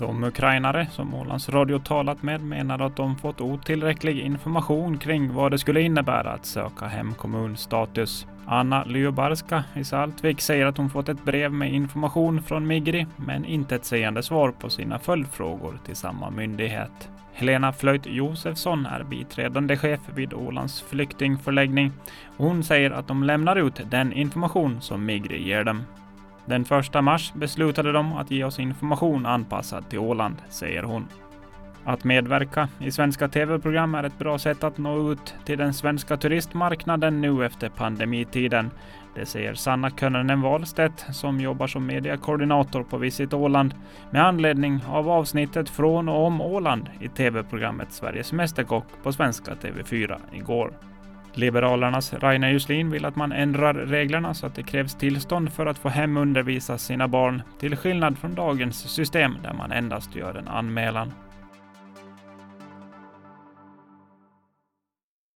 De ukrainare som Ålands Radio talat med menar att de fått otillräcklig information kring vad det skulle innebära att söka hemkommunstatus. Anna Lyobarska i Saltvik säger att hon fått ett brev med information från Migri, men inte ett sägande svar på sina följdfrågor till samma myndighet. Helena Flöjt Josefsson är biträdande chef vid Ålands flyktingförläggning. Hon säger att de lämnar ut den information som Migri ger dem. Den 1 mars beslutade de att ge oss information anpassad till Åland, säger hon. Att medverka i svenska tv-program är ett bra sätt att nå ut till den svenska turistmarknaden nu efter pandemitiden. Det säger Sanna Könönen Wahlstedt som jobbar som mediekoordinator på Visit Åland med anledning av avsnittet från och om Åland i tv-programmet Sveriges Mästerkock på svenska TV4 igår. Liberalernas Raina Juslin vill att man ändrar reglerna så att det krävs tillstånd för att få hemundervisa sina barn, till skillnad från dagens system där man endast gör en anmälan.